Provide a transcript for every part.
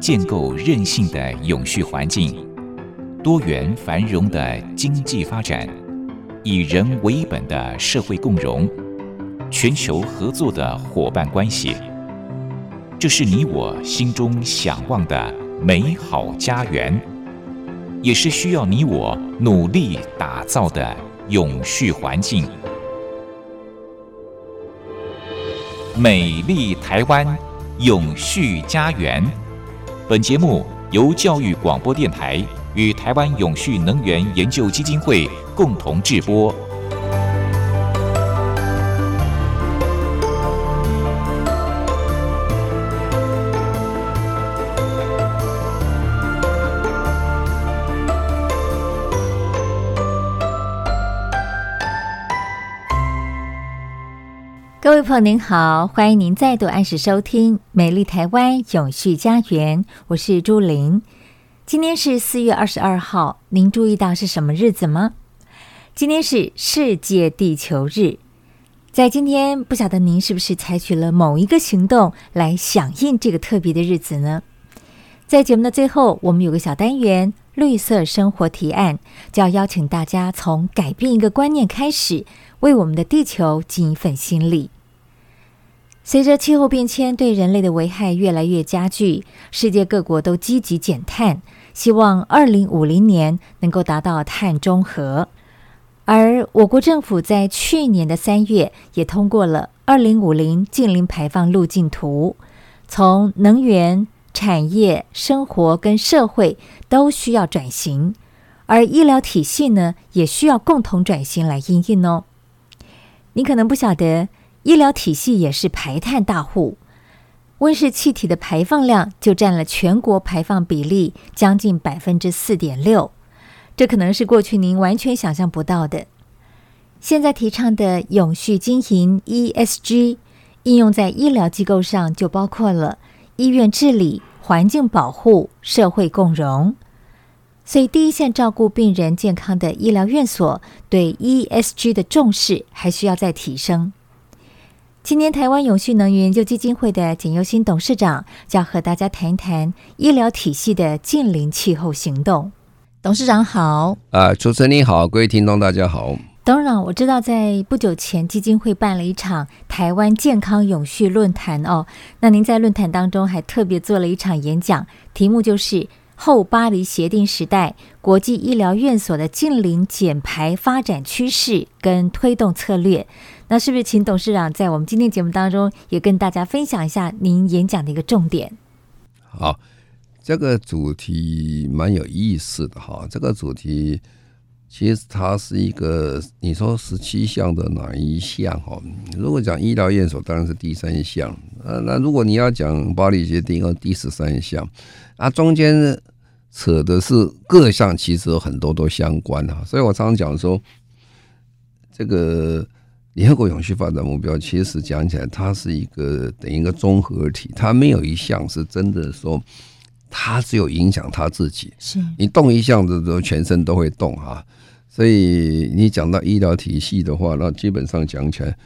建构韧性的永续环境，多元繁荣的经济发展，以人为本的社会共融，全球合作的伙伴关系，这是你我心中向往的美好家园，也是需要你我努力打造的永续环境。美丽台湾，永续家园。本节目由教育广播电台与台湾永续能源研究基金会共同制播。朋友您好，欢迎您再度按时收听《美丽台湾永续家园》，我是朱琳。今天是四月二十二号，您注意到是什么日子吗？今天是世界地球日。在今天，不晓得您是不是采取了某一个行动来响应这个特别的日子呢？在节目的最后，我们有个小单元“绿色生活提案”，就要邀请大家从改变一个观念开始。为我们的地球尽一份心力。随着气候变迁对人类的危害越来越加剧，世界各国都积极减碳，希望二零五零年能够达到碳中和。而我国政府在去年的三月也通过了二零五零净零排放路径图，从能源、产业、生活跟社会都需要转型，而医疗体系呢，也需要共同转型来应应哦。你可能不晓得，医疗体系也是排碳大户，温室气体的排放量就占了全国排放比例将近百分之四点六，这可能是过去您完全想象不到的。现在提倡的永续经营 ESG 应用在医疗机构上，就包括了医院治理、环境保护、社会共融。所以，第一线照顾病人健康的医疗院所对 ESG 的重视还需要再提升。今年台湾永续能源研究基金会的简又新董事长就要和大家谈一谈医疗体系的近邻气候行动。董事长好，啊，主持人你好，各位听众大家好。董事长，我知道在不久前基金会办了一场台湾健康永续论坛哦，那您在论坛当中还特别做了一场演讲，题目就是。后巴黎协定时代，国际医疗院所的近邻减排发展趋势跟推动策略，那是不是请董事长在我们今天节目当中也跟大家分享一下您演讲的一个重点？好，这个主题蛮有意思的哈。这个主题其实它是一个，你说十七项的哪一项哈？如果讲医疗院所，当然是第三项。呃，那如果你要讲巴黎协定，要第十三项。啊，中间扯的是各项，其实很多都相关哈，所以我常常讲说，这个联合国永续发展目标，其实讲起来，它是一个等于一个综合体，它没有一项是真的说，它只有影响它自己，是你动一项的时候，全身都会动哈。所以你讲到医疗体系的话，那基本上讲起来，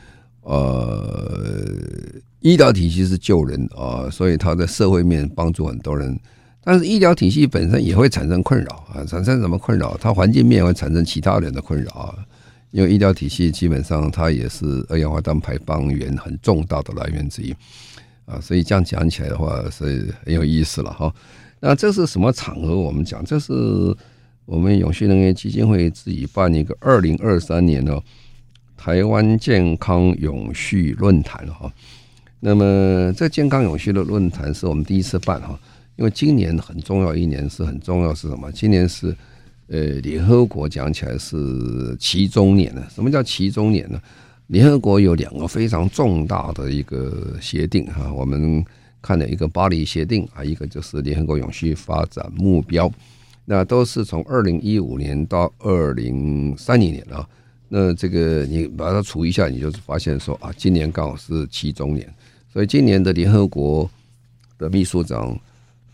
呃，医疗体系是救人啊，所以它在社会面帮助很多人。但是医疗体系本身也会产生困扰啊，产生什么困扰？它环境面会产生其他人的困扰啊，因为医疗体系基本上它也是二氧化碳排放源很重大的来源之一啊，所以这样讲起来的话是很有意思了哈。那这是什么场合？我们讲这是我们永续能源基金会自己办一个二零二三年的台湾健康永续论坛哈。那么这健康永续的论坛是我们第一次办哈。因为今年很重要，一年是很重要是什么？今年是呃，联合国讲起来是期中年了。什么叫期中年呢？联合国有两个非常重大的一个协定哈，我们看了一个巴黎协定啊，一个就是联合国永续发展目标，那都是从二零一五年到二零三零年啊。那这个你把它除一下，你就发现说啊，今年刚好是期中年，所以今年的联合国的秘书长。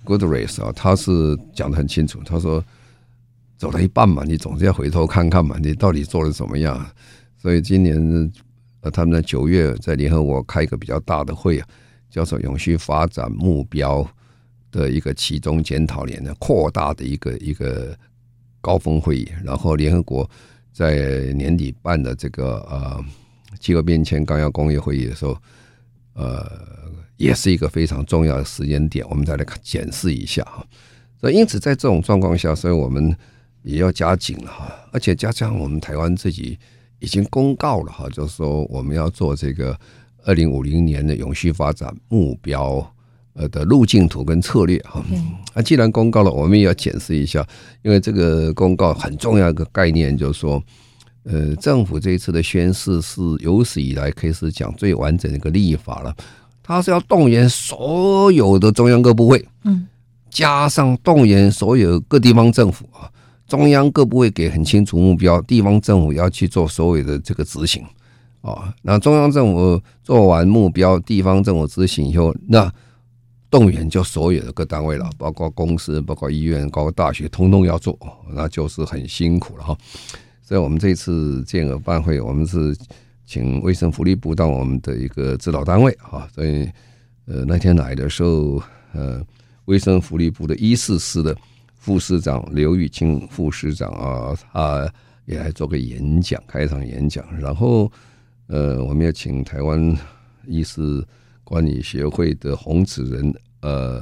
Guterres 啊，他是讲得很清楚。他说，走了一半嘛，你总是要回头看看嘛，你到底做的怎么样？所以今年呃，他们在九月在联合国开一个比较大的会啊，叫做永续发展目标的一个期中检讨年的扩大的一个一个高峰会议，然后联合国在年底办的这个呃气候变迁纲要工业会议的时候，呃，也是一个非常重要的时间点，我们再来看检视一下哈。所以因此在这种状况下，所以我们也要加紧了哈，而且加上我们台湾自己已经公告了哈，就是说我们要做这个二零五零年的永续发展目标。呃的路径图跟策略哈，那既然公告了，我们也要检视一下，因为这个公告很重要一个概念，就是说，呃，政府这一次的宣誓是有史以来可以是讲最完整的一个立法了，它是要动员所有的中央各部会，嗯，加上动员所有各地方政府啊，中央各部会给很清楚目标，地方政府要去做所有的这个执行啊，那中央政府做完目标，地方政府执行以后，那动员就所有的各单位了，包括公司、包括医院、包括大学，通通要做，那就是很辛苦了哈。所以，我们这次健儿办会，我们是请卫生福利部当我们的一个指导单位哈。所以，呃，那天来的时候，呃，卫生福利部的医事司的副市长刘玉清副市长啊，他也来做个演讲，开场演讲。然后，呃，我们也请台湾医师。管理协会的洪子仁呃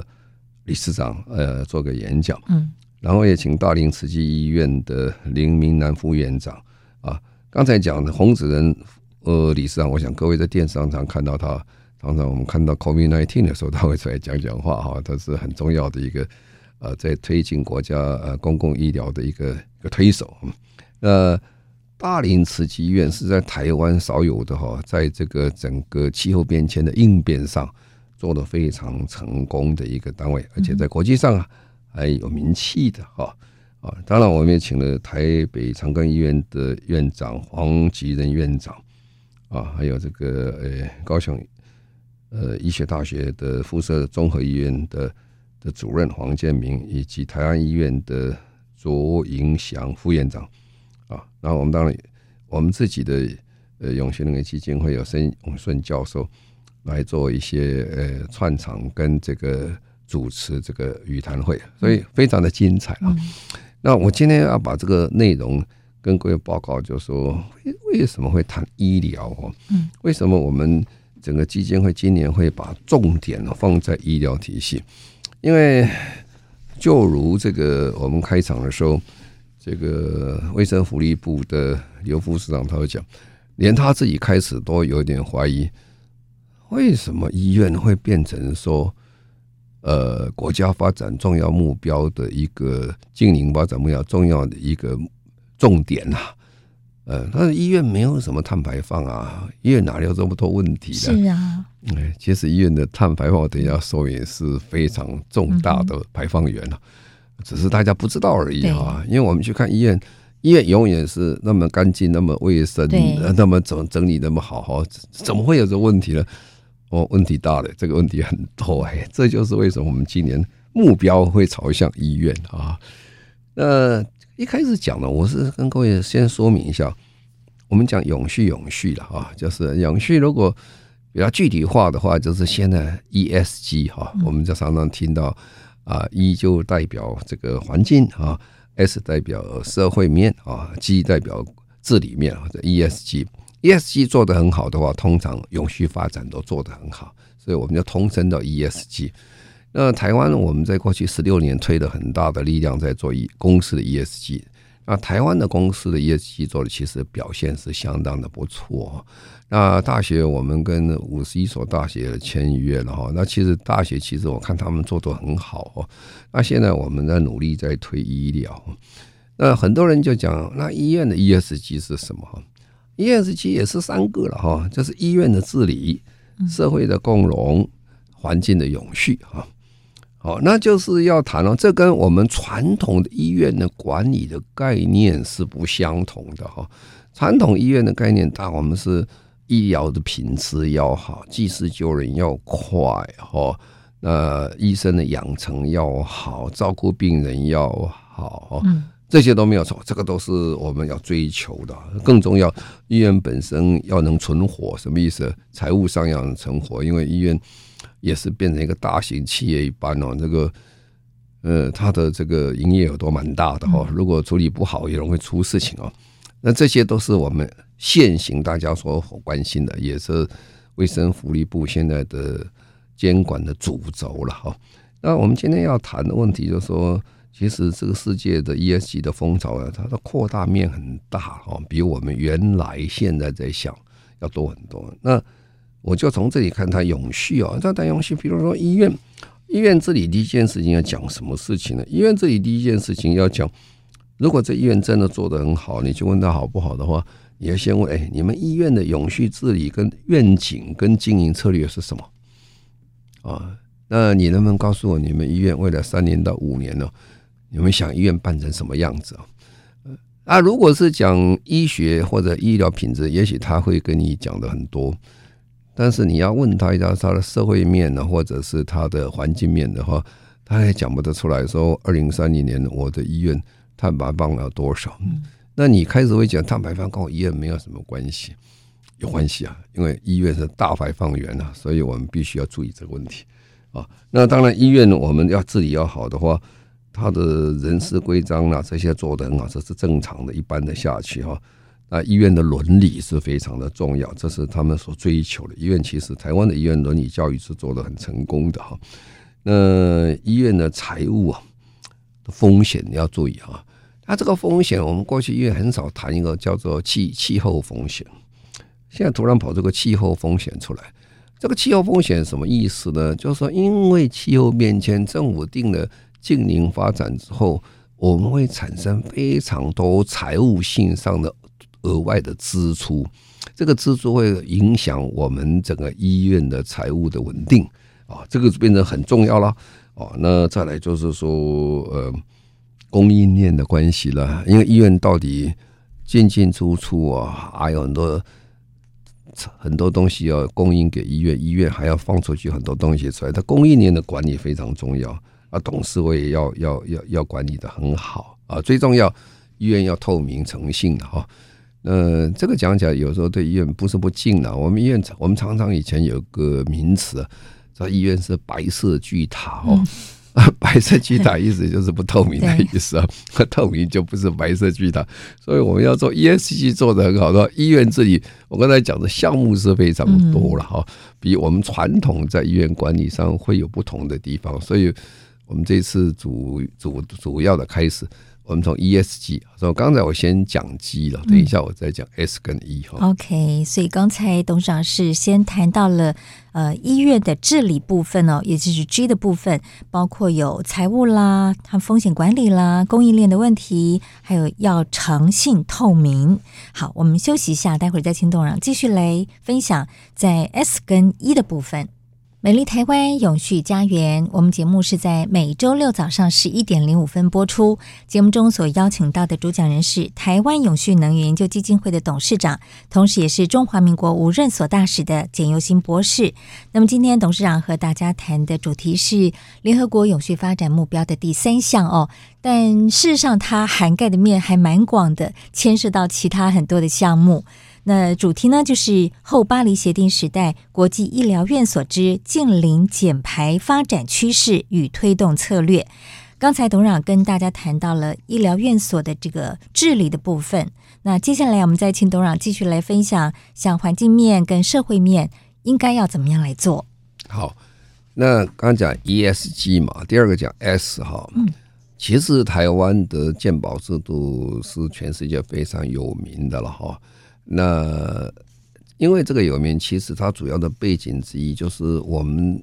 理事长呃做个演讲，嗯，然后也请大林慈济医院的林明南副院长啊，刚才讲的洪子仁呃理事长，我想各位在电视上常看到他，常常我们看到 COVID-19 的时候，他会出来讲讲话哈，他是很重要的一个呃在推进国家呃公共医疗的一个一个推手，那。大林慈济医院是在台湾少有的哈，在这个整个气候变迁的应变上做得非常成功的一个单位，而且在国际上啊还有名气的哈啊。当然，我们也请了台北长庚医院的院长黄吉仁院长啊，还有这个呃高雄呃医学大学的附设综合医院的的主任黄建明，以及台安医院的卓银祥副院长。啊，那我们当然，我们自己的呃永续能源基金会有申永顺教授来做一些呃串场跟这个主持这个语谈会，所以非常的精彩啊。那我今天要把这个内容跟各位报告，就是说为什么会谈医疗哦？嗯，为什么我们整个基金会今年会把重点放在医疗体系？因为就如这个我们开场的时候。这个卫生福利部的刘副市长他会讲，连他自己开始都有点怀疑，为什么医院会变成说，呃，国家发展重要目标的一个经营发展目标重要的一个重点呐？呃，但是医院没有什么碳排放啊，医院哪里有这么多问题呢？是啊，哎，其实医院的碳排放，我等一下说也是非常重大的排放源了。只是大家不知道而已啊，因为我们去看医院，医院永远是那么干净、那么卫生、那么整整理那么好哈，怎么会有这问题呢？哦，问题大了，这个问题很多哎，这就是为什么我们今年目标会朝向医院啊。那一开始讲呢，我是跟各位先说明一下，我们讲永续永续了啊，就是永续如果比较具体化的话，就是现在 ESG 哈，我们就常常听到。啊，E 就代表这个环境啊，S 代表社会面啊，G 代表治理面啊。这 ESG，ESG 做得很好的话，通常永续发展都做得很好，所以我们就通称到 ESG。那台湾我们在过去十六年推了很大的力量在做一公司的 ESG。那台湾的公司的 ESG 做的其实表现是相当的不错。那大学我们跟五十一所大学签约了哈。那其实大学其实我看他们做的很好哦。那现在我们在努力在推医疗。那很多人就讲，那医院的 ESG 是什么？ESG 也是三个了哈，就是医院的治理、社会的共荣、环境的永续哈。好，那就是要谈了，这跟我们传统的医院的管理的概念是不相同的哈。传统医院的概念，大我们是医疗的品质要好，济世救人要快哈，那医生的养成要好，照顾病人要好，嗯这些都没有错，这个都是我们要追求的。更重要，医院本身要能存活，什么意思？财务上要能存活，因为医院也是变成一个大型企业一般哦。这个，呃，它的这个营业额都蛮大的哦。如果处理不好，也容易出事情哦。那这些都是我们现行大家所关心的，也是卫生福利部现在的监管的主轴了哈。那我们今天要谈的问题就是说。其实这个世界的 ESG 的风潮啊，它的扩大面很大哦，比我们原来现在在想要多很多。那我就从这里看它永续哦，它谈永续，比如说医院，医院这里第一件事情要讲什么事情呢？医院这里第一件事情要讲，如果这医院真的做得很好，你就问他好不好的话，你要先问：哎，你们医院的永续治理跟愿景跟经营策略是什么？啊，那你能不能告诉我，你们医院未来三年到五年呢？你们想医院办成什么样子啊？啊，如果是讲医学或者医疗品质，也许他会跟你讲的很多，但是你要问他一下他的社会面呢，或者是他的环境面的话，他也讲不得出来。说二零三零年我的医院碳排放了多少？那你开始会讲碳排放跟我医院没有什么关系？有关系啊，因为医院是大排放源啊，所以我们必须要注意这个问题啊。那当然，医院我们要治理要好的话。他的人事规章啊，这些做得很好，这是正常的、一般的下去哈。那医院的伦理是非常的重要，这是他们所追求的。医院其实台湾的医院伦理教育是做得很成功的哈。那医院的财务啊，风险你要注意啊。它这个风险，我们过去医院很少谈一个叫做气气候风险，现在突然跑这个气候风险出来。这个气候风险什么意思呢？就是说，因为气候变迁，政府定了。净零发展之后，我们会产生非常多财务性上的额外的支出，这个支出会影响我们整个医院的财务的稳定啊，这个变得很重要了哦。那再来就是说，呃，供应链的关系了，因为医院到底进进出出啊，还有很多很多东西要供应给医院，医院还要放出去很多东西出来，它供应链的管理非常重要。啊，董事会要要要要管理得很好啊，最重要，医院要透明诚信的哈。呃，这个讲起来有时候对医院不是不敬啊。我们医院我们常常以前有个名词，说医院是白色巨塔哦。嗯、白色巨塔意思就是不透明的意思啊，不 透明就不是白色巨塔。所以我们要做 ESG 做的很好的话，医院这里我刚才讲的项目是非常多了哈，比我们传统在医院管理上会有不同的地方，所以。我们这次主主主要的开始，我们从 ESG，所以刚才我先讲 G 了，等一下我再讲 S 跟 E 哈。OK，所以刚才董事长是先谈到了呃医院的治理部分哦，也就是 G 的部分，包括有财务啦、它风险管理啦、供应链的问题，还有要诚信透明。好，我们休息一下，待会儿再请董事长继续来分享在 S 跟 E 的部分。美丽台湾永续家园，我们节目是在每周六早上十一点零五分播出。节目中所邀请到的主讲人是台湾永续能源研究基金会的董事长，同时也是中华民国无任所大使的简尤新博士。那么今天董事长和大家谈的主题是联合国永续发展目标的第三项哦，但事实上它涵盖的面还蛮广的，牵涉到其他很多的项目。那主题呢，就是后巴黎协定时代国际医疗院所之近邻减排发展趋势与推动策略。刚才董事长跟大家谈到了医疗院所的这个治理的部分，那接下来我们再请董事长继续来分享，像环境面跟社会面应该要怎么样来做。好，那刚刚讲 ESG 嘛，第二个讲 S 哈，嗯，其实台湾的健保制度是全世界非常有名的了哈。那因为这个有名，其实它主要的背景之一就是我们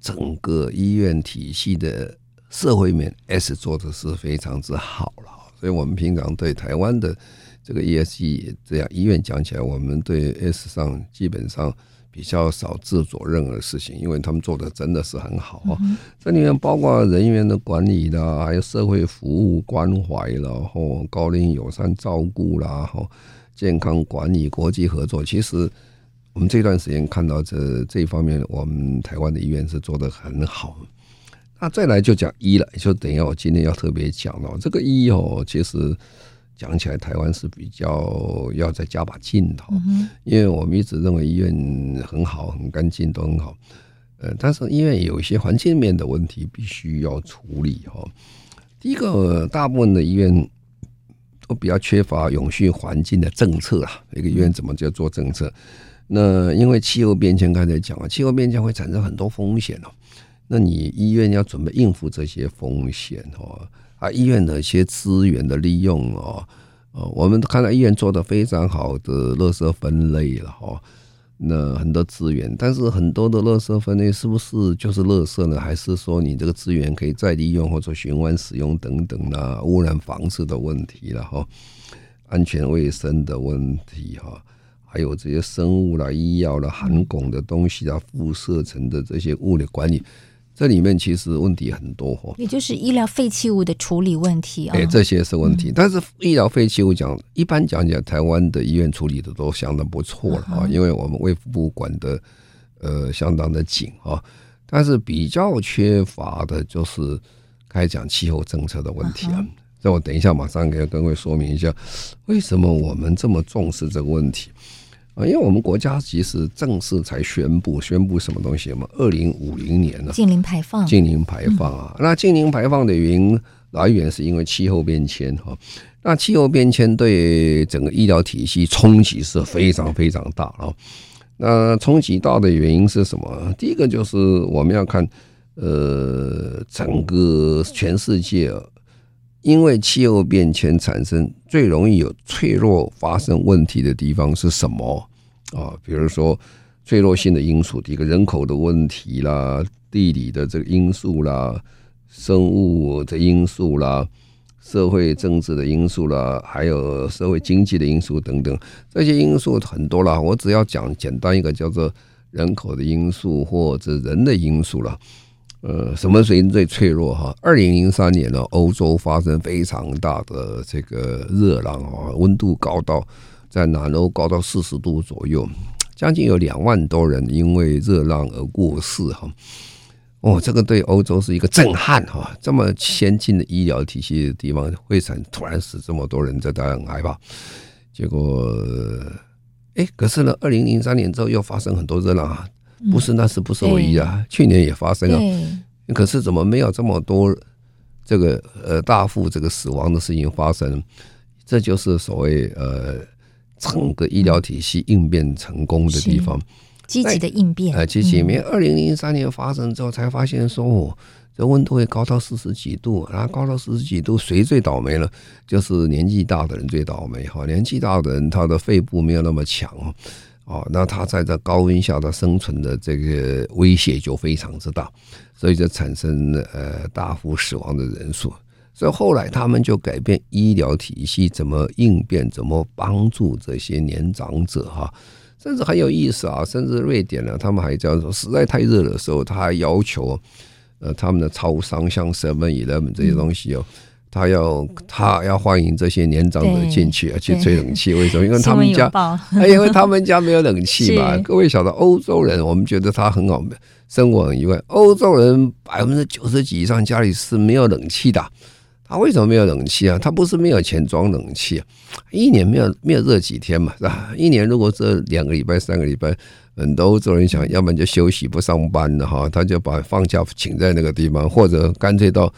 整个医院体系的社会面 S 做的是非常之好了，所以我们平常对台湾的这个 ESG 这样医院讲起来，我们对 S 上基本上比较少自作任何事情，因为他们做的真的是很好啊。这里面包括人员的管理啦，还有社会服务关怀，然后高龄友善照顾啦，哈。健康管理、国际合作，其实我们这段时间看到这这一方面，我们台湾的医院是做得很好。那再来就讲医了，就等一下我今天要特别讲到这个医哦，其实讲起来台湾是比较要再加把劲的，因为我们一直认为医院很好、很干净，都很好。呃，但是医院有一些环境面的问题必须要处理哈。第一个，大部分的医院比较缺乏永续环境的政策啊。一个医院怎么叫做政策？那因为气候变迁刚才讲了，气候变迁会产生很多风险哦。那你医院要准备应付这些风险哦，啊，医院的一些资源的利用哦，哦，我们看到医院做的非常好的垃圾分类了哦，那很多资源，但是很多的垃圾分类是不是就是垃圾呢？还是说你这个资源可以再利用或者循环使用等等呢污染防治的问题了哈，安全卫生的问题哈。还有这些生物啦、医药啦、含汞的东西啊、辐射层的这些物理管理，这里面其实问题很多哈。也就是医疗废弃物的处理问题啊。哎，这些是问题。但是医疗废弃物讲，一般讲讲，台湾的医院处理的都相当不错了啊，因为我们卫福部管的呃相当的紧啊。但是比较缺乏的就是开讲气候政策的问题啊。那我等一下马上给各位说明一下，为什么我们这么重视这个问题。啊，因为我们国家其实正式才宣布宣布什么东西嘛？二零五零年呢？净零排放，净零排放啊！那净零排放的原因来源是因为气候变迁哈。那气候变迁对整个医疗体系冲击是非常非常大啊。那冲击大的原因是什么？第一个就是我们要看，呃，整个全世界。因为气候变迁产生最容易有脆弱发生问题的地方是什么啊？比如说脆弱性的因素，第一个人口的问题啦，地理的这个因素啦，生物的因素啦，社会政治的因素啦，还有社会经济的因素等等，这些因素很多啦。我只要讲简单一个叫做人口的因素或者人的因素了。呃，什么原因最脆弱哈？二零零三年呢，欧洲发生非常大的这个热浪啊，温度高到在南欧高到四十度左右，将近有两万多人因为热浪而过世哈。哦，这个对欧洲是一个震撼哈！这么先进的医疗体系的地方，会产突然死这么多人，这当然很害怕。结果，哎，可是呢，二零零三年之后又发生很多热浪啊。不是，那是不是唯一啊？去年也发生啊，可是怎么没有这么多这个呃大幅这个死亡的事情发生？这就是所谓呃整个医疗体系应变成功的地方，积极的应变。呃，积极因为。二零零三年发生之后，才发现说哦，这温度会高到四十几度，然后高到四十几度，谁最倒霉了？就是年纪大的人最倒霉哈。年纪大的人，他的肺部没有那么强。哦，那它在这高温下的生存的这个威胁就非常之大，所以就产生了呃大幅死亡的人数。所以后来他们就改变医疗体系，怎么应变，怎么帮助这些年长者哈。甚至很有意思啊，甚至瑞典呢，他们还这样说实在太热的时候，他还要求呃他们的超商像 Seven Eleven 这些东西哦。他要他要欢迎这些年长者进去啊，去吹冷气。为什么？因为他们家，因为他们家没有冷气嘛。各位晓得，欧洲人我们觉得他很好，生活很愉快。欧洲人百分之九十几以上家里是没有冷气的。他为什么没有冷气啊？他不是没有钱装冷气啊，一年没有没有热几天嘛，是吧？一年如果这两个礼拜、三个礼拜，很多欧洲人想要不然就休息不上班了哈，他就把放假请在那个地方，或者干脆到。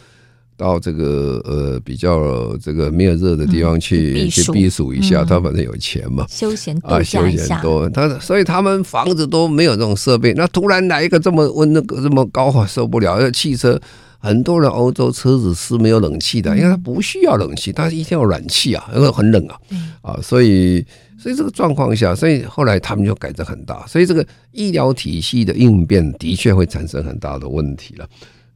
到这个呃比较这个没有热的地方去去避暑一下，他反正有钱嘛，休闲啊休闲多，他所以他们房子都没有这种设备。那突然来一个这么温那个这么高啊，受不了。汽车很多人欧洲车子是没有冷气的，因为它不需要冷气，它一定要暖气啊，因为很冷啊啊，所以所以这个状况下，所以后来他们就改正很大。所以这个医疗体系的应变的确会产生很大的问题了。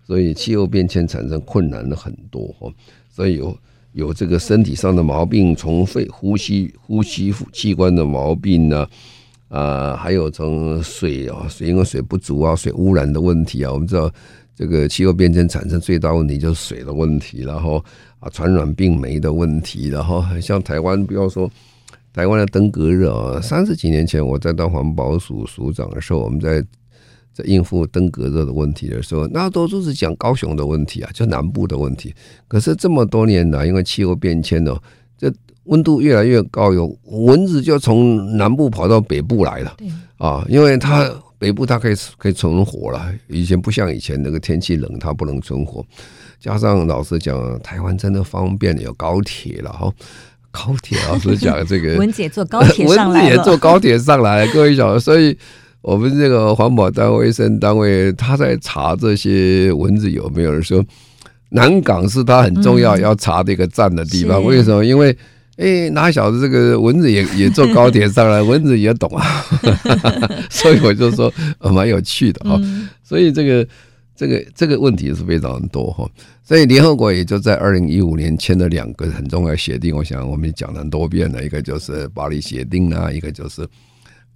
所以气候变迁产生困难了很多哈，所以有有这个身体上的毛病，从肺、呼吸、呼吸器官的毛病呢，啊，还有从水啊，水因为水不足啊，水污染的问题啊，我们知道这个气候变迁产生最大问题就是水的问题，然后啊，传染病媒的问题，然后像台湾，不要说台湾的登革热啊，三十几年前我在当环保署署长的时候，我们在。在应付登革热的问题的时候，那都都是讲高雄的问题啊，就南部的问题。可是这么多年来，因为气候变迁哦，这温度越来越高，有蚊子就从南部跑到北部来了。啊，因为它北部它可以可以存活了，以前不像以前那个天气冷它不能存活。加上老实讲，台湾真的方便，有高铁了哈。高铁老实讲，这个文姐坐高铁上来，文姐也坐高铁上来，各位晓得，所以。我们这个环保单位、卫生单位，他在查这些蚊子有没有的时候，南港是他很重要要查的一个站的地方。为什么？因为哎，哪晓得这个蚊子也 也坐高铁上来，蚊子也懂啊，所以我就说蛮有趣的啊。所以这个这个这个问题是非常多哈。所以联合国也就在二零一五年签了两个很重要协定，我想我们讲了很多遍了，一个就是巴黎协定啊，一个就是。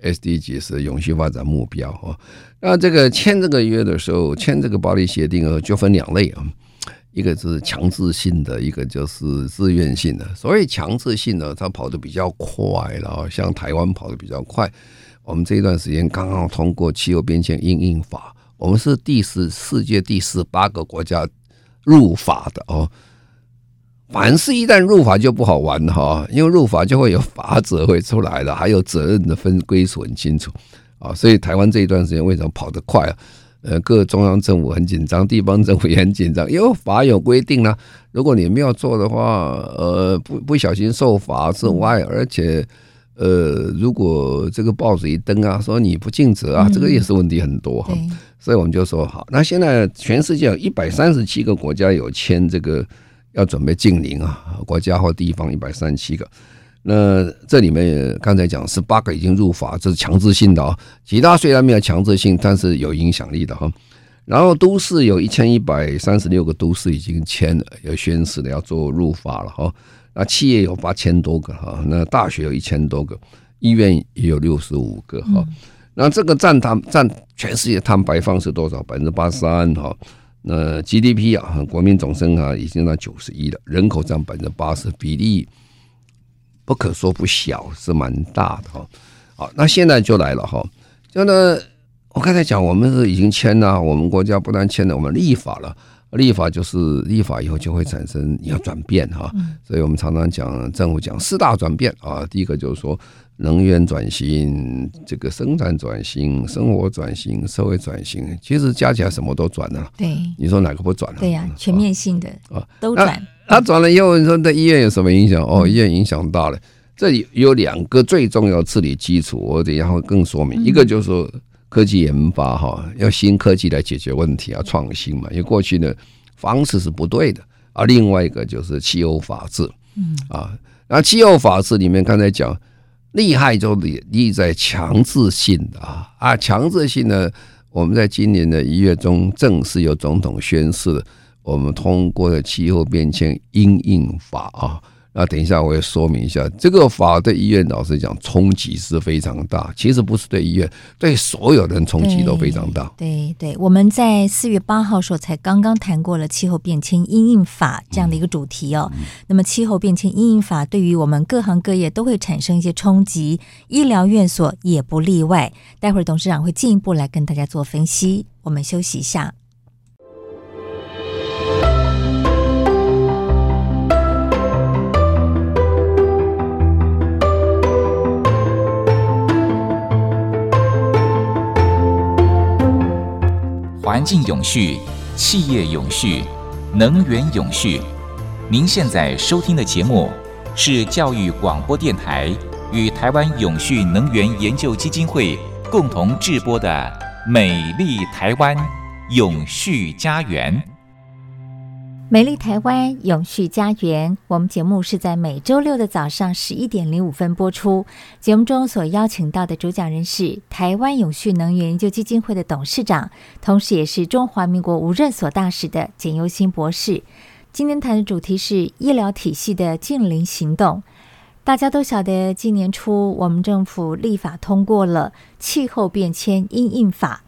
SDG 是永续发展目标哦，那这个签这个约的时候，签这个巴黎协定啊，就分两类啊，一个是强制性的，一个就是自愿性的。所谓强制性的，它跑得比较快了，像台湾跑得比较快。我们这一段时间刚刚通过气候变迁应应法，我们是第十世界第十八个国家入法的哦。凡事一旦入法就不好玩哈，因为入法就会有法则会出来了，还有责任的分归属很清楚啊，所以台湾这一段时间为什么跑得快啊？呃，各中央政府很紧张，地方政府也很紧张，因为法有规定呢，如果你没有做的话，呃，不不小心受罚之外，而且呃，如果这个报纸一登啊，说你不尽责啊，这个也是问题很多哈，所以我们就说好，那现在全世界有一百三十七个国家有签这个。要准备净零啊，国家或地方一百三十七个，那这里面刚才讲十八个已经入法，这是强制性的啊。其他虽然没有强制性，但是有影响力的哈。然后都市有一千一百三十六个都市已经签了，有宣誓的要做入法了哈。那企业有八千多个哈，那大学有一千多个，医院也有六十五个哈。那这个占碳占全世界碳排放是多少？百分之八十三哈。那 GDP 啊，国民总生产已经到九十一了，人口占百分之八十，比例不可说不小，是蛮大的哈。好，那现在就来了哈，就呢，我刚才讲，我们是已经签了，我们国家不但签了，我们立法了，立法就是立法以后就会产生你要转变哈，所以我们常常讲政府讲四大转变啊，第一个就是说。能源转型，这个生产转型、生活转型、社会转型，其实加起来什么都转了。对，你说哪个不转了？对呀、啊，全面性的啊，都转。他转了以后，你说对医院有什么影响？哦，医院影响大了。这里有两个最重要治理基础，我等一下会更说明。一个就是说科技研发哈，要新科技来解决问题，要创新嘛。因为过去呢方式是不对的。啊，另外一个就是气候法治。嗯啊，那气候法治里面刚才讲。厉害就厉厉在强制性的啊啊，强制性呢，我们在今年的一月中正式由总统宣誓，我们通过了气候变迁因应法啊。那等一下，我会说明一下这个法对医院老实讲冲击是非常大。其实不是对医院，对所有人冲击都非常大。对对，对，我们在四月八号时候才刚刚谈过了气候变迁因应法这样的一个主题哦。嗯、那么气候变迁因应法对于我们各行各业都会产生一些冲击，医疗院所也不例外。待会儿董事长会进一步来跟大家做分析。我们休息一下。环境永续，企业永续，能源永续。您现在收听的节目是教育广播电台与台湾永续能源研究基金会共同制播的《美丽台湾永续家园》。美丽台湾永续家园，我们节目是在每周六的早上十一点零五分播出。节目中所邀请到的主讲人是台湾永续能源研究基金会的董事长，同时也是中华民国无任所大使的简尤新博士。今天谈的主题是医疗体系的净零行动。大家都晓得，今年初我们政府立法通过了气候变迁因应法。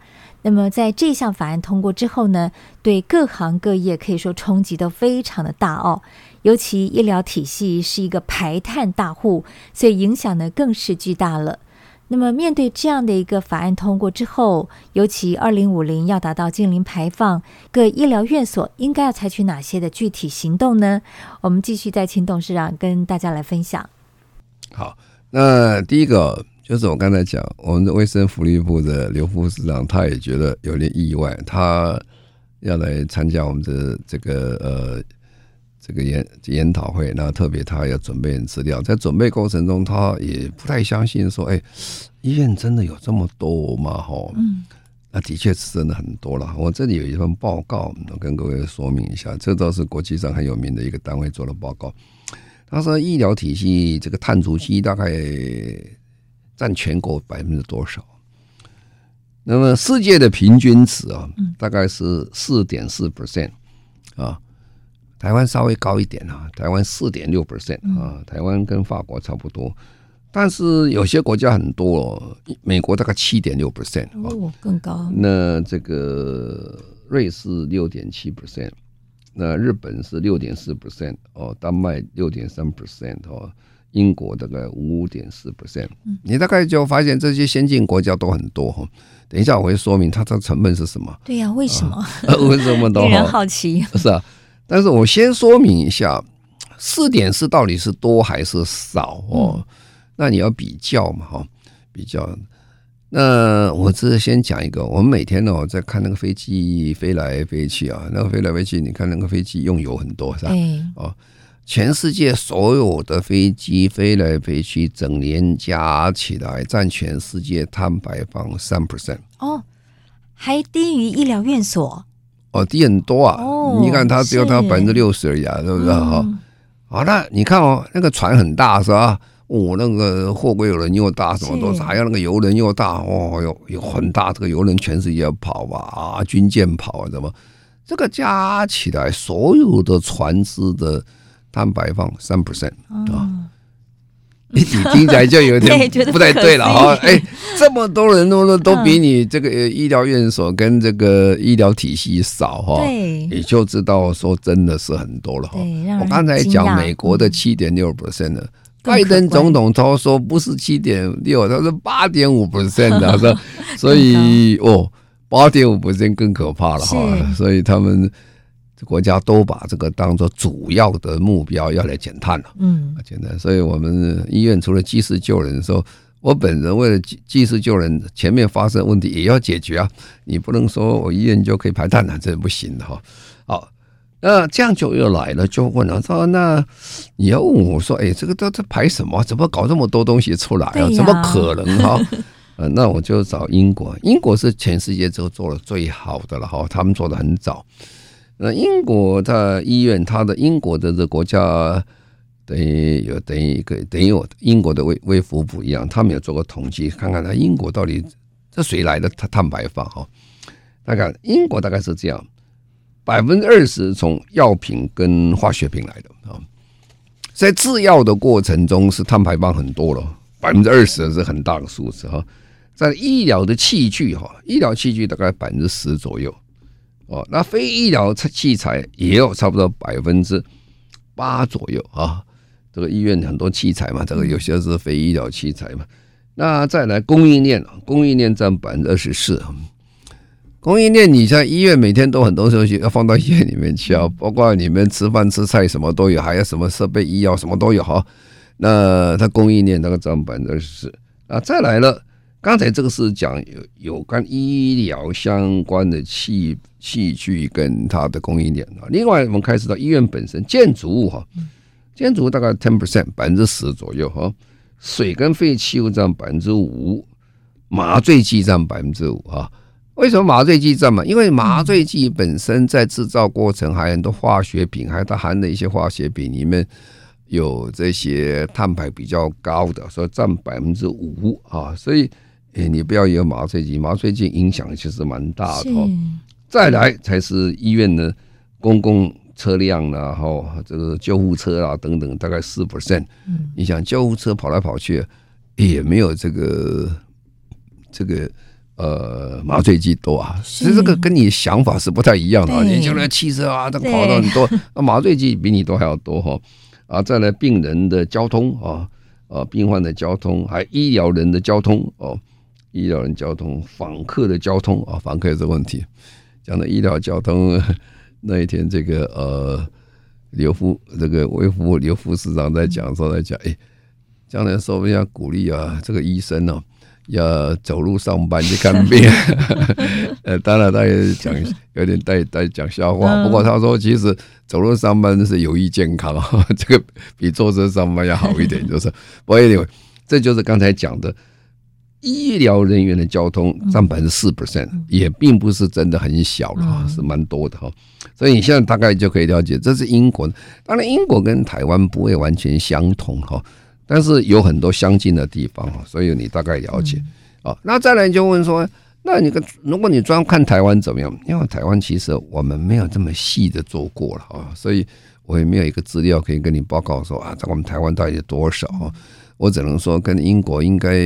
那么，在这项法案通过之后呢，对各行各业可以说冲击都非常的大哦。尤其医疗体系是一个排碳大户，所以影响呢更是巨大了。那么，面对这样的一个法案通过之后，尤其二零五零要达到净零排放，各医疗院所应该要采取哪些的具体行动呢？我们继续再请董事长跟大家来分享。好，那第一个就是我刚才讲，我们的卫生福利部的刘副市长，他也觉得有点意外，他要来参加我们的这个呃。这个研研讨会，那特别他要准备资料，在准备过程中，他也不太相信说，哎，医院真的有这么多吗？哈，嗯，那的确是真的很多了。我这里有一份报告，我跟各位说明一下，这都是国际上很有名的一个单位做的报告。他说，医疗体系这个碳足迹大概占全国百分之多少？那么世界的平均值啊，大概是四点四 percent 啊。台湾稍微高一点啊，台湾四点六 percent 啊，台湾跟法国差不多，但是有些国家很多哦，美国大概七点六 percent 哦，更高。那这个瑞士六点七 percent，那日本是六点四 percent 哦，丹麦六点三 percent 哦，英国大概五点四 percent。你大概就发现这些先进国家都很多哈。等一下我会说明它的成本是什么。对呀，为什么？为什么都令人好奇？是啊。但是我先说明一下，四点四到底是多还是少哦？嗯、那你要比较嘛，哈，比较。那我只是先讲一个，我们每天呢在看那个飞机飞来飞去啊，那个飞来飞去，你看那个飞机用油很多是吧？哦，全世界所有的飞机飞来飞去，整年加起来占全世界碳排放三 percent 哦，还低于医疗院所。哦，低很多啊！哦、你看它只有它百分之六十而已啊，对不对哈？嗯、好，那你看哦，那个船很大是吧？哦，那个货柜油轮又大，什么都是，还有那个游轮又大哦，有有很大，这个游轮全世界跑吧啊，军舰跑啊，什么？这个加起来所有的船只的碳排放三 percent 啊。你 听起来就有点 不太对了哈！哎，这么多人都都比你这个医疗院所跟这个医疗体系少哈，对，你就知道说真的是很多了哈。我刚才讲美国的七点六 percent 的，拜登总统他说不是七点六，他说八点五 percent 的，说所以哦，八点五 percent 更可怕了哈，所以他们。国家都把这个当做主要的目标要来减碳了，嗯，减碳。所以我们医院除了及时救人的时候，我本人为了及时救人，前面发生问题也要解决啊。你不能说我医院就可以排碳了，这是不行的哈。好，那这样就又来了，就问了说：那你要问我说，哎，这个都在排什么？怎么搞这么多东西出来啊？怎么可能哈？呃，那我就找英国，英国是全世界都做的最好的了哈，他们做的很早。那英国的医院，它的英国的这国家等于有等于一个等于我英国的卫卫福部一样，他们有做过统计，看看他英国到底这谁来的碳碳排放哈？大概英国大概是这样，百分之二十从药品跟化学品来的啊，在制药的过程中是碳排放很多了，百分之二十是很大的数字哈。在医疗的器具哈，医疗器具大概百分之十左右。哦，那非医疗器材也有差不多百分之八左右啊。这个医院很多器材嘛，这个有些是非医疗器材嘛。那再来供应链，供应链占百分之二十四。供应链，你像医院每天都很多东西要放到医院里面去啊，包括你们吃饭吃菜什么都有，还有什么设备、医药什么都有哈。那它供应链那个占百分之二十四啊，再来了。刚才这个是讲有有关医疗相关的器器具跟它的供应链啊。另外，我们开始到医院本身建筑物哈，建筑物大概 ten percent 百分之十左右哈，水跟废弃物占百分之五，麻醉剂占百分之五哈。为什么麻醉剂占嘛？因为麻醉剂本身在制造过程还有很多化学品，还有它含的一些化学品里面。有这些碳排比较高的，所以占百分之五啊，所以。哎，你不要有麻醉剂，麻醉剂影响其实蛮大的。是再来才是医院的公共车辆然后这个救护车啊等等，大概四 percent。嗯，你想救护车跑来跑去，也没有这个这个呃麻醉剂多啊。其实这个跟你想法是不太一样的。啊你将来汽车啊，这个跑的很多，那麻醉剂比你多还要多哈。啊，再来病人的交通啊。呃，病患的交通，还医疗人的交通哦，医疗人交通，访客的交通啊，访客有这个问题。讲的医疗交通 那一天，这个呃，刘副这个卫福刘副市长在讲说，在讲，哎，将来说不定要鼓励啊，这个医生哦。要走路上班去看病，呃，当然他也讲有点带带讲笑话，不过他说其实走路上班是有益健康，这个比坐车上班要好一点，就是。不过，anyway，这就是刚才讲的医疗人员的交通占百分之四 percent，也并不是真的很小了，是蛮多的哈。所以你现在大概就可以了解，这是英国。当然，英国跟台湾不会完全相同哈。但是有很多相近的地方哈，所以你大概了解啊。那再来就问说，那你个如果你专看台湾怎么样？因为台湾其实我们没有这么细的做过了啊，所以我也没有一个资料可以跟你报告说啊，在我们台湾到底有多少？我只能说跟英国应该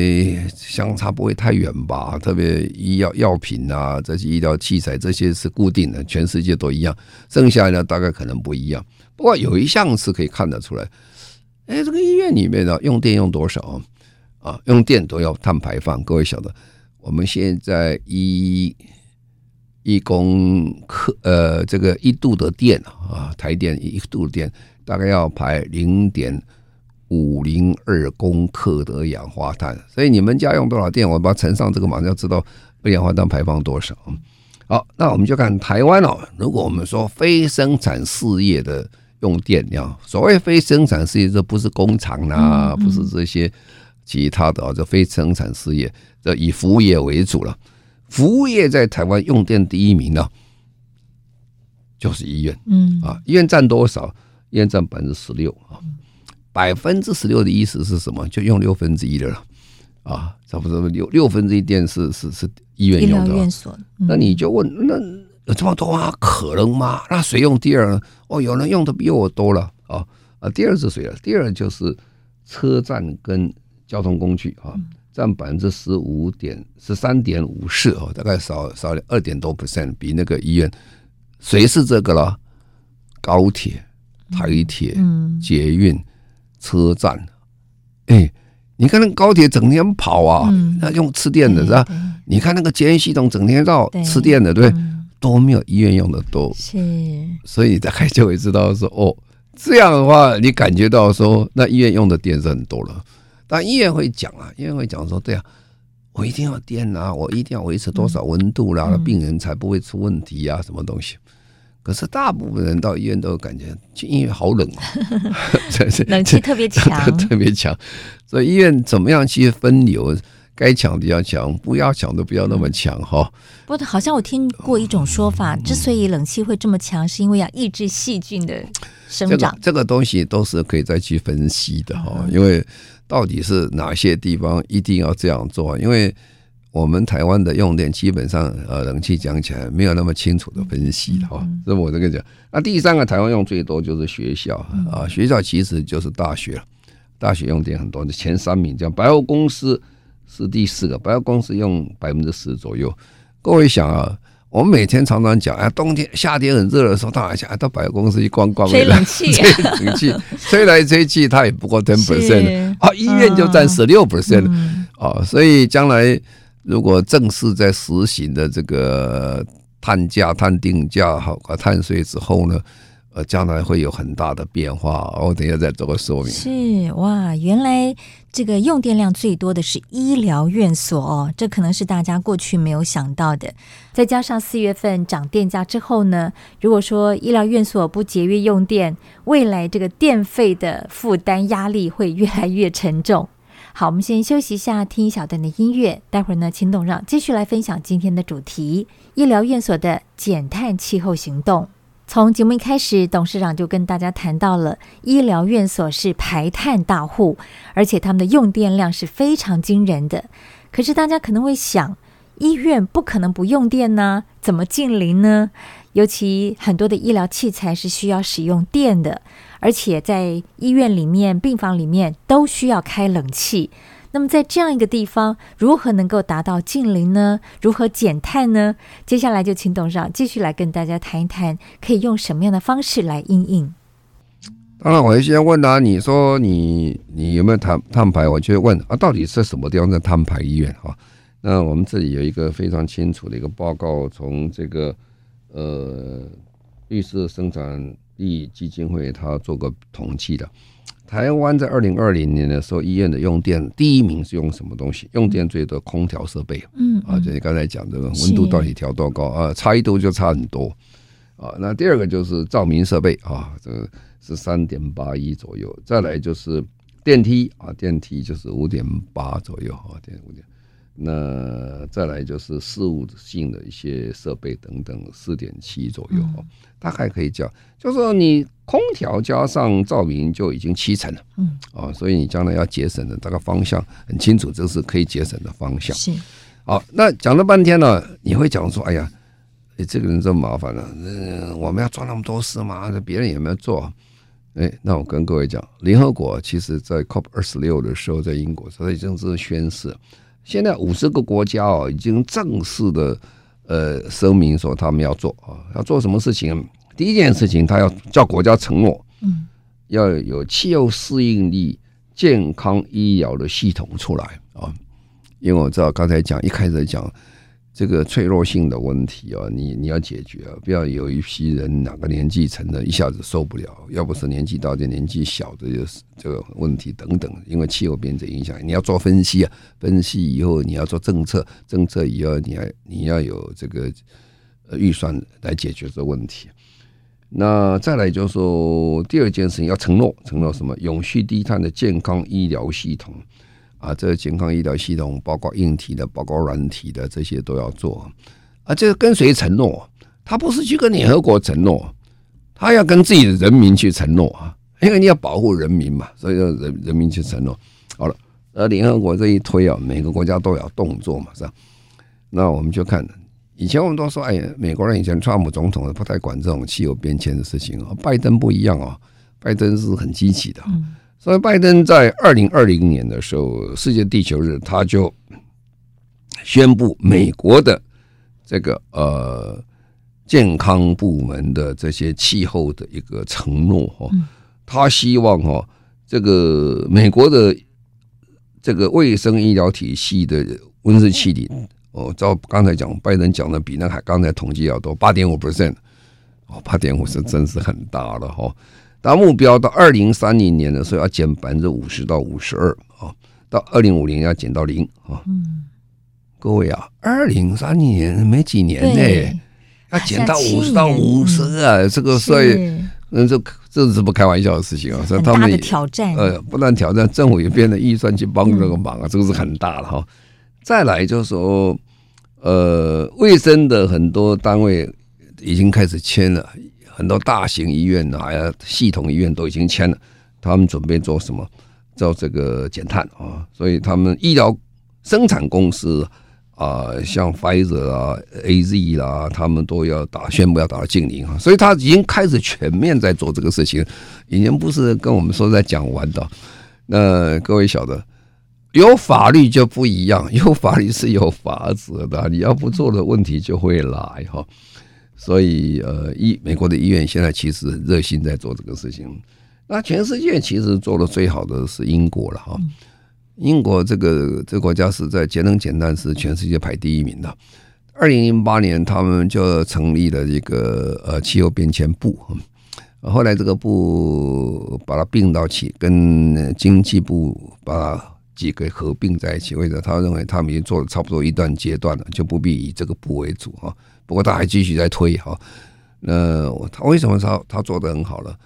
相差不会太远吧。特别医药药品啊，这些医疗器材这些是固定的，全世界都一样。剩下的大概可能不一样。不过有一项是可以看得出来。哎，这个医院里面呢，用电用多少啊？用电都要碳排放。各位晓得，我们现在一一公克呃，这个一度的电啊，台电一度的电大概要排零点五零二公克的二氧化碳。所以你们家用多少电，我把它乘上这个，马上就知道二氧化碳排放多少。好，那我们就看台湾哦。如果我们说非生产事业的。用电量，所谓非生产事业，这不是工厂啦，不是这些其他的啊，这非生产事业，这以服务业为主了。服务业在台湾用电第一名呢，就是医院。嗯啊，医院占多少？医院占百分之十六啊，百分之十六的意思是什么？就用六分之一的了啊，差不多六六分之一电是是是医院用的。那你就问那。有这么多啊？可能吗？那谁用第二呢？哦，有人用的比我多了啊啊！第二是谁了？第二就是车站跟交通工具啊，占百分之十五点十三点五四哦，大概少少了二点多 percent，比那个医院。谁是这个了？高铁、台铁、捷运、车站。哎，你看那高铁整天跑啊，那用吃电的是吧？你看那个监狱系统整天绕吃电的，对。都没有医院用的多，是，所以大概就会知道说，哦，这样的话，你感觉到说，那医院用的电是很多了。但医院会讲啊，医院会讲说，对啊，我一定要电啊，我一定要维持多少温度啦，病人才不会出问题啊，什么东西。可是大部分人到医院都感觉，去医院好冷啊，冷气特别强，特别强。所以医院怎么样去分流？该强的要强，不要强的不要那么强哈。不过好像我听过一种说法，之所以冷气会这么强，是因为要抑制细菌的生长。这个东西都是可以再去分析的哈。因为到底是哪些地方一定要这样做？因为我们台湾的用电基本上呃，冷气讲起来没有那么清楚的分析哈。这我这个讲。那第三个台湾用最多就是学校啊，学校其实就是大学，大学用电很多的前三名，这样百货公司。是第四个，百货公司用百分之十左右。各位想啊，我们每天常常讲，哎，冬天、夏天很热的时候，到哪去？到百货公司去逛逛，吹冷气，吹冷气，吹来吹去，它也不过 ten percent 啊，医院就占十六 percent 啊。所以将来如果正式在实行的这个碳价、碳定价好和碳税之后呢？呃，将来会有很大的变化，我等一下再做个说明。是哇，原来这个用电量最多的是医疗院所哦，这可能是大家过去没有想到的。再加上四月份涨电价之后呢，如果说医疗院所不节约用电，未来这个电费的负担压力会越来越沉重。好，我们先休息一下，听一小段的音乐。待会儿呢，请董让继续来分享今天的主题：医疗院所的减碳气候行动。从节目一开始，董事长就跟大家谈到了医疗院所是排碳大户，而且他们的用电量是非常惊人的。可是大家可能会想，医院不可能不用电呢？怎么净零呢？尤其很多的医疗器材是需要使用电的，而且在医院里面、病房里面都需要开冷气。那么在这样一个地方，如何能够达到净零呢？如何减碳呢？接下来就请董事长继续来跟大家谈一谈，可以用什么样的方式来应应。当然，我先问他、啊，你说你你有没有碳碳排？我就会问啊，到底是什么地方的碳排医院？啊，那我们这里有一个非常清楚的一个报告，从这个呃绿色生产力基金会，他做过统计的。台湾在二零二零年的时候，医院的用电第一名是用什么东西？用电最多空调设备。嗯，啊，就你刚才讲这个温度到底调多高啊？差一度就差很多。啊，那第二个就是照明设备啊，这个是三点八一左右，再来就是电梯啊，电梯就是五点八左右啊，电五点，那再来就是事务性的一些设备等等，四点七左右啊，大概可以叫，就是说你空调加上照明就已经七成了，嗯，啊，所以你将来要节省的这个方向很清楚，这是可以节省的方向。是，好，那讲了半天呢，你会讲说，哎呀。这个人这么麻烦了，嗯，我们要做那么多事吗？别人有没有做？哎，那我跟各位讲，联合国其实在 COP 二十六的时候，在英国，它已经是宣誓，现在五十个国家哦，已经正式的呃声明说他们要做啊，要做什么事情？第一件事情，他要叫国家承诺，嗯，要有气候适应力、健康医疗的系统出来啊，因为我知道刚才讲一开始讲。这个脆弱性的问题啊，你你要解决啊，不要有一批人哪个年纪成的一下子受不了，要不是年纪大的，年纪小的就是这个问题等等，因为气候变迁影响，你要做分析啊，分析以后你要做政策，政策以后你还你要有这个呃预算来解决这问题。那再来就是说第二件事情要承诺，承诺什么？永续低碳的健康医疗系统。啊，这个健康医疗系统包括硬体的，包括软体的，这些都要做。啊，这个跟谁承诺？他不是去跟联合国承诺，他要跟自己的人民去承诺啊，因为你要保护人民嘛，所以要人人民去承诺。好了，而联合国这一推啊，每个国家都有动作嘛，是吧？那我们就看，以前我们都说，哎呀，美国人以前川普总统不太管这种气候变迁的事情啊，拜登不一样啊，拜登是很积极的。所以，拜登在二零二零年的时候，世界地球日，他就宣布美国的这个呃健康部门的这些气候的一个承诺哈，他希望哈这个美国的这个卫生医疗体系的温室气体哦，照刚才讲，拜登讲的比那还刚才统计要多，八点五 percent 哦，八点五是真是很大了哈。达目标到二零三零年的时候要减百分之五十到五十二啊，到二零五零要减到零啊。嗯，各位啊，二零三零年没几年呢，要减到五十到五十啊，这个所以嗯，这这是不开玩笑的事情啊。所以他们挑战呃，不但挑战，政府也变了预算去帮这个忙啊，这个是很大的哈。再来就是说，呃，卫生的很多单位已经开始签了。很多大型医院啊，系统医院都已经签了，他们准备做什么？做这个减碳啊，所以他们医疗生产公司啊，像 Pfizer 啊、AZ 啦，他们都要打宣布要打到净零啊，所以他已经开始全面在做这个事情，已经不是跟我们说在讲完的。那各位晓得，有法律就不一样，有法律是有法则的，你要不做的问题就会来哈。所以，呃，医美国的医院现在其实很热心在做这个事情。那全世界其实做的最好的是英国了哈。英国这个这个国家是在节能减碳是全世界排第一名的。二零零八年，他们就成立了一个呃气候变迁部。后来这个部把它并到起，跟经济部把几个合并在一起，为了他认为他们已经做了差不多一段阶段了，就不必以这个部为主哈。不过他还继续在推哈，那他为什么他他做的很好了？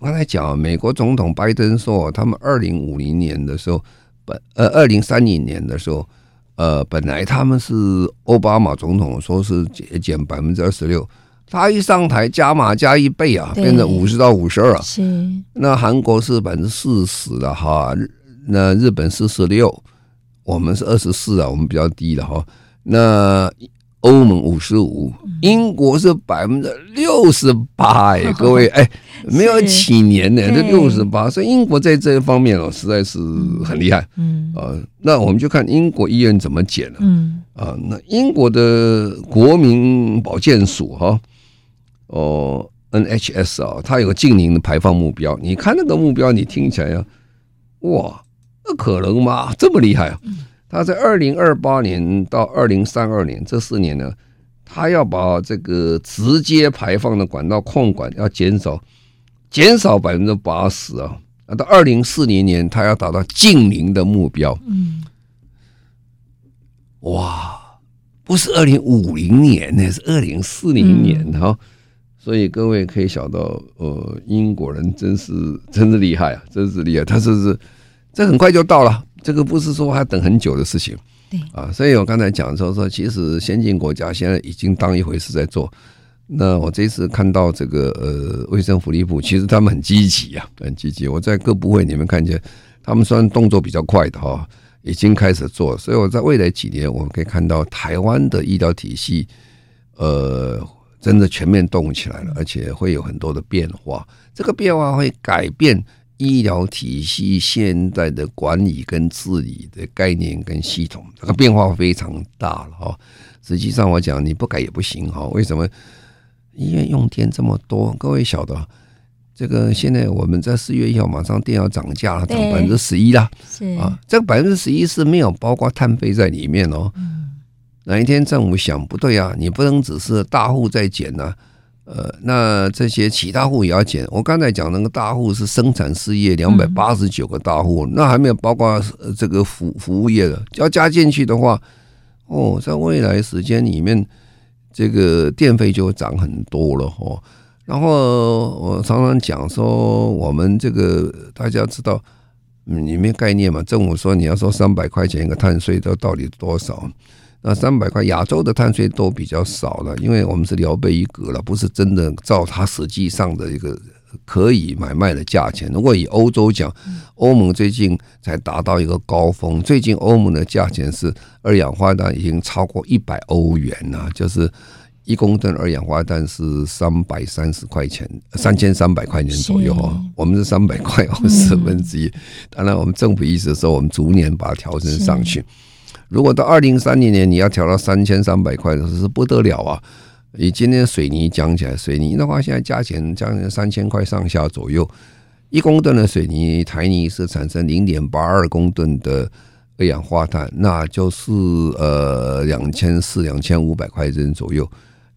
刚才讲美国总统拜登说，他们二零五零年的时候，本呃二零三零年的时候，呃本来他们是奥巴马总统说是节减百分之二十六，他一上台加码加一倍啊，变成五十到五十二啊。是。那韩国是百分之四十的哈，那日本四十六，我们是二十四啊，我们比较低的哈。那欧盟五十五，英国是百分之六十八哎，各位哎，没有几年呢，这六十八，所以英国在这一方面哦，实在是很厉害。嗯啊，那我们就看英国医院怎么减了。嗯啊，那英国的国民保健署哈，哦，NHS 啊，它有个近零的排放目标。你看那个目标，你听起来呀，哇，那可能吗？这么厉害啊！它在二零二八年到二零三二年这四年呢，他要把这个直接排放的管道控管要减少，减少百分之八十啊。那，到二零四零年，他要达到净零的目标。嗯，哇，不是二零五零年呢，是二零四零年哈。嗯所以各位可以想到，呃，英国人真是真是厉害啊，真是厉害。他这是这很快就到了，这个不是说还等很久的事情。对啊，所以我刚才讲说说，其实先进国家现在已经当一回事在做。那我这次看到这个呃，卫生福利部，其实他们很积极啊，很积极。我在各部会里面看见，他们虽然动作比较快的哈，已经开始做。所以我在未来几年，我们可以看到台湾的医疗体系，呃。真的全面动起来了，而且会有很多的变化。这个变化会改变医疗体系现在的管理跟治理的概念跟系统，这个变化非常大了哈。实际上我讲你不改也不行哈。为什么？医院用电这么多，各位晓得，这个现在我们在四月一号马上电要涨价了，涨百分之十一啦。是啊，这个百分之十一是没有包括碳费在里面哦。哪一天政府想不对啊？你不能只是大户在减呢、啊？呃，那这些其他户也要减。我刚才讲那个大户是生产事业两百八十九个大户，那还没有包括这个服服务业的，要加进去的话，哦，在未来时间里面，这个电费就会涨很多了哦。然后我常常讲说，我们这个大家知道，你没概念嘛？政府说你要说三百块钱一个碳税，这到底多少？那三百块，亚洲的碳税都比较少了，因为我们是聊备一格了，不是真的照它实际上的一个可以买卖的价钱。如果以欧洲讲，欧盟最近才达到一个高峰，最近欧盟的价钱是二氧化碳已经超过一百欧元了，就是一公吨二氧化碳是三百三十块钱，三千三百块钱左右啊。我们是三百块哦，四分之一。当然，我们政府意思说，我们逐年把它调整上去。如果到二零三零年你要调到三千三百块，这是不得了啊！以今天水泥讲起来，水泥的话现在价钱将近三千块上下左右，一公吨的水泥台泥是产生零点八二公吨的二氧化碳，那就是呃两千四两千五百块钱左右。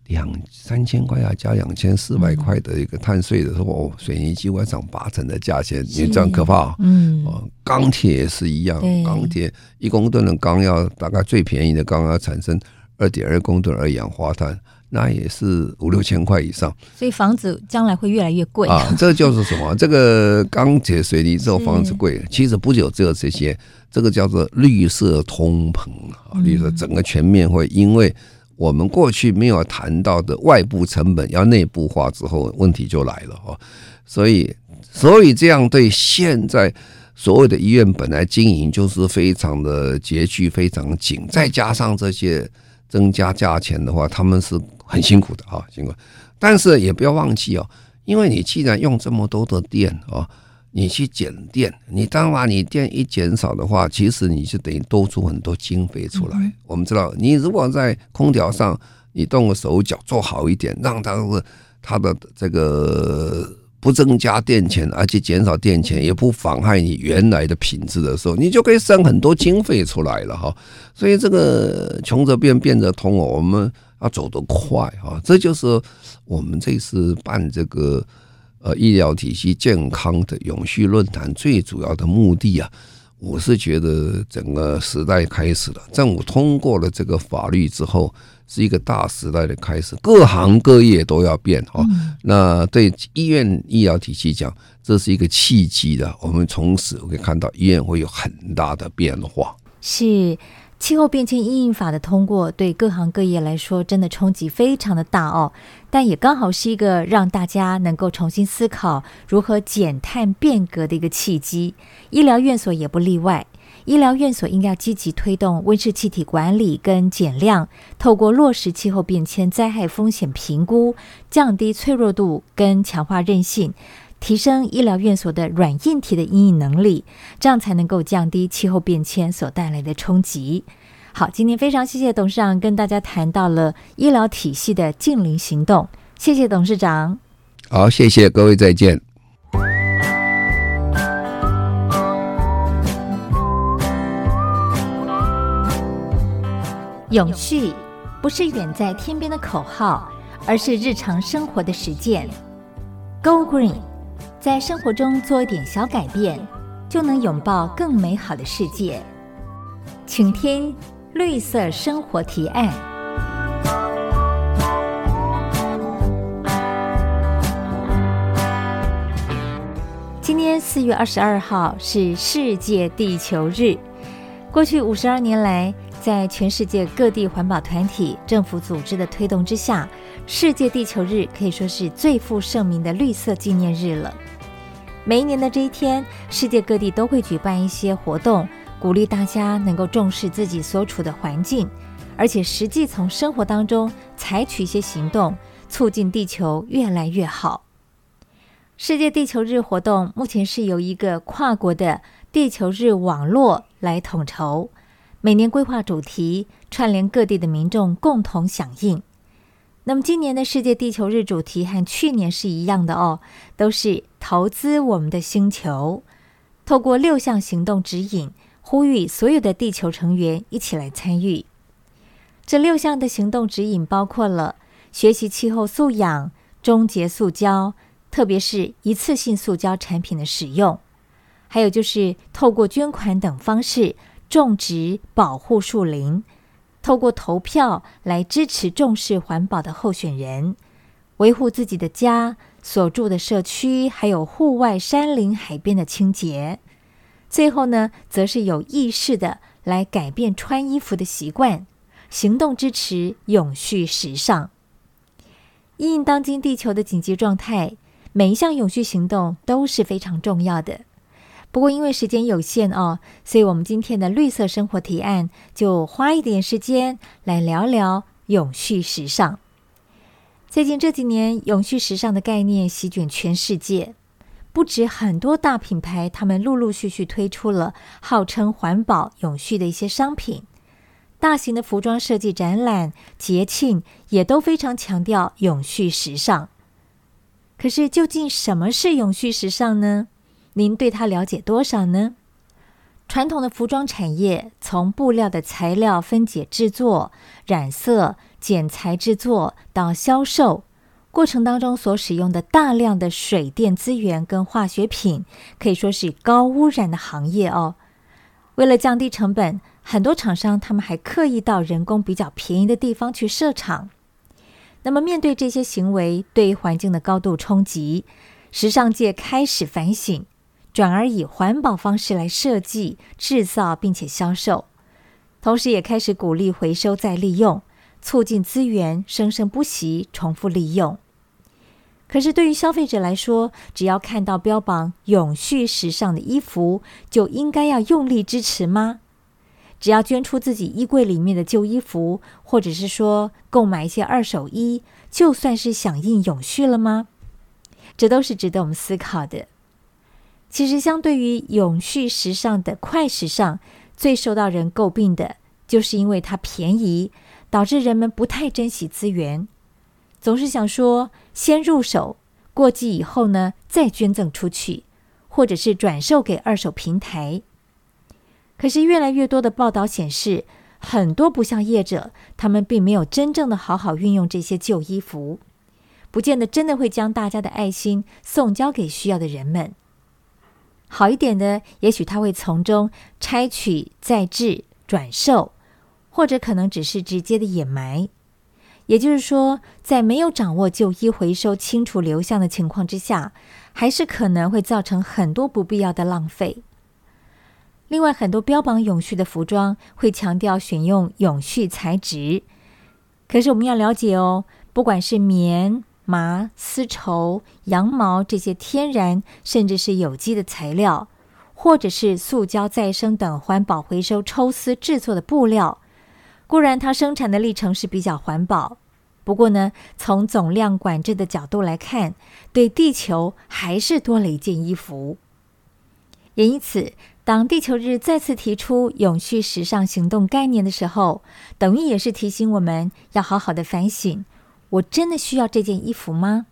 两三千块要加两千四百块的一个碳税的时候，哦，水泥几乎要涨八成的价钱，你这样可怕。嗯，哦，钢铁也是一样，钢铁一公吨的钢要大概最便宜的钢要产生二点二公吨二氧化碳，那也是五六千块以上。所以房子将来会越来越贵啊！这就是什么？这个钢铁、水泥之后房子贵，其实不久只有这些，这个叫做绿色通膨啊，绿色整个全面会因为。我们过去没有谈到的外部成本要内部化之后，问题就来了哈。所以，所以这样对现在所有的医院本来经营就是非常的拮据、非常紧，再加上这些增加价钱的话，他们是很辛苦的啊，辛苦。但是也不要忘记哦，因为你既然用这么多的电啊。你去减电，你当然你电一减少的话，其实你就等于多出很多经费出来。我们知道，你如果在空调上你动个手脚做好一点，让它的它的这个不增加电钱，而且减少电钱，也不妨害你原来的品质的时候，你就可以省很多经费出来了哈。所以这个穷则变，变则通哦，我们要走得快哈。这就是我们这次办这个。呃，医疗体系健康的永续论坛最主要的目的啊，我是觉得整个时代开始了。政府通过了这个法律之后，是一个大时代的开始，各行各业都要变哦。那对医院医疗体系讲，这是一个契机的。我们从此可以看到医院会有很大的变化。是。气候变迁因应法的通过，对各行各业来说真的冲击非常的大哦，但也刚好是一个让大家能够重新思考如何减碳变革的一个契机。医疗院所也不例外，医疗院所应该积极推动温室气体管理跟减量，透过落实气候变迁灾害风险评估，降低脆弱度跟强化韧性。提升医疗院所的软硬体的应应能力，这样才能够降低气候变迁所带来的冲击。好，今天非常谢谢董事长跟大家谈到了医疗体系的近邻行动，谢谢董事长。好，谢谢各位，再见。永续不是远在天边的口号，而是日常生活的实践。Go Green，在生活中做一点小改变，就能拥抱更美好的世界。请听绿色生活提案。今天四月二十二号是世界地球日。过去五十二年来，在全世界各地环保团体、政府组织的推动之下，世界地球日可以说是最负盛名的绿色纪念日了。每一年的这一天，世界各地都会举办一些活动，鼓励大家能够重视自己所处的环境，而且实际从生活当中采取一些行动，促进地球越来越好。世界地球日活动目前是由一个跨国的地球日网络来统筹。每年规划主题，串联各地的民众共同响应。那么今年的世界地球日主题和去年是一样的哦，都是投资我们的星球。透过六项行动指引，呼吁所有的地球成员一起来参与。这六项的行动指引包括了学习气候素养、终结塑胶，特别是一次性塑胶产品的使用，还有就是透过捐款等方式。种植、保护树林，透过投票来支持重视环保的候选人，维护自己的家、所住的社区，还有户外山林、海边的清洁。最后呢，则是有意识的来改变穿衣服的习惯，行动支持永续时尚。因应当今地球的紧急状态，每一项永续行动都是非常重要的。不过，因为时间有限哦，所以我们今天的绿色生活提案就花一点时间来聊聊永续时尚。最近这几年，永续时尚的概念席卷全世界，不止很多大品牌，他们陆陆续续推出了号称环保、永续的一些商品。大型的服装设计展览、节庆也都非常强调永续时尚。可是，究竟什么是永续时尚呢？您对它了解多少呢？传统的服装产业从布料的材料分解制作、染色、剪裁制作到销售过程当中所使用的大量的水电资源跟化学品，可以说是高污染的行业哦。为了降低成本，很多厂商他们还刻意到人工比较便宜的地方去设厂。那么面对这些行为对环境的高度冲击，时尚界开始反省。转而以环保方式来设计、制造，并且销售，同时也开始鼓励回收再利用，促进资源生生不息、重复利用。可是，对于消费者来说，只要看到标榜永续时尚的衣服，就应该要用力支持吗？只要捐出自己衣柜里面的旧衣服，或者是说购买一些二手衣，就算是响应永续了吗？这都是值得我们思考的。其实，相对于永续时尚的快时尚，最受到人诟病的，就是因为它便宜，导致人们不太珍惜资源，总是想说先入手，过季以后呢再捐赠出去，或者是转售给二手平台。可是，越来越多的报道显示，很多不像业者，他们并没有真正的好好运用这些旧衣服，不见得真的会将大家的爱心送交给需要的人们。好一点的，也许他会从中拆取、再制、转售，或者可能只是直接的掩埋。也就是说，在没有掌握旧衣回收、清除流向的情况之下，还是可能会造成很多不必要的浪费。另外，很多标榜永续的服装会强调选用永续材质，可是我们要了解哦，不管是棉。麻、丝绸、羊毛这些天然甚至是有机的材料，或者是塑胶再生等环保回收抽丝制作的布料，固然它生产的历程是比较环保，不过呢，从总量管制的角度来看，对地球还是多了一件衣服。也因此，当地球日再次提出永续时尚行动概念的时候，等于也是提醒我们要好好的反省。我真的需要这件衣服吗？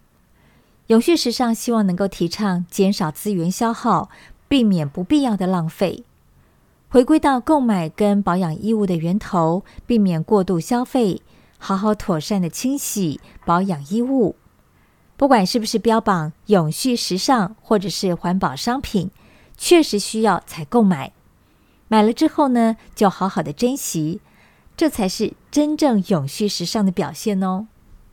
永续时尚希望能够提倡减少资源消耗，避免不必要的浪费，回归到购买跟保养衣物的源头，避免过度消费，好好妥善的清洗保养衣物。不管是不是标榜永续时尚或者是环保商品，确实需要才购买。买了之后呢，就好好的珍惜，这才是真正永续时尚的表现哦。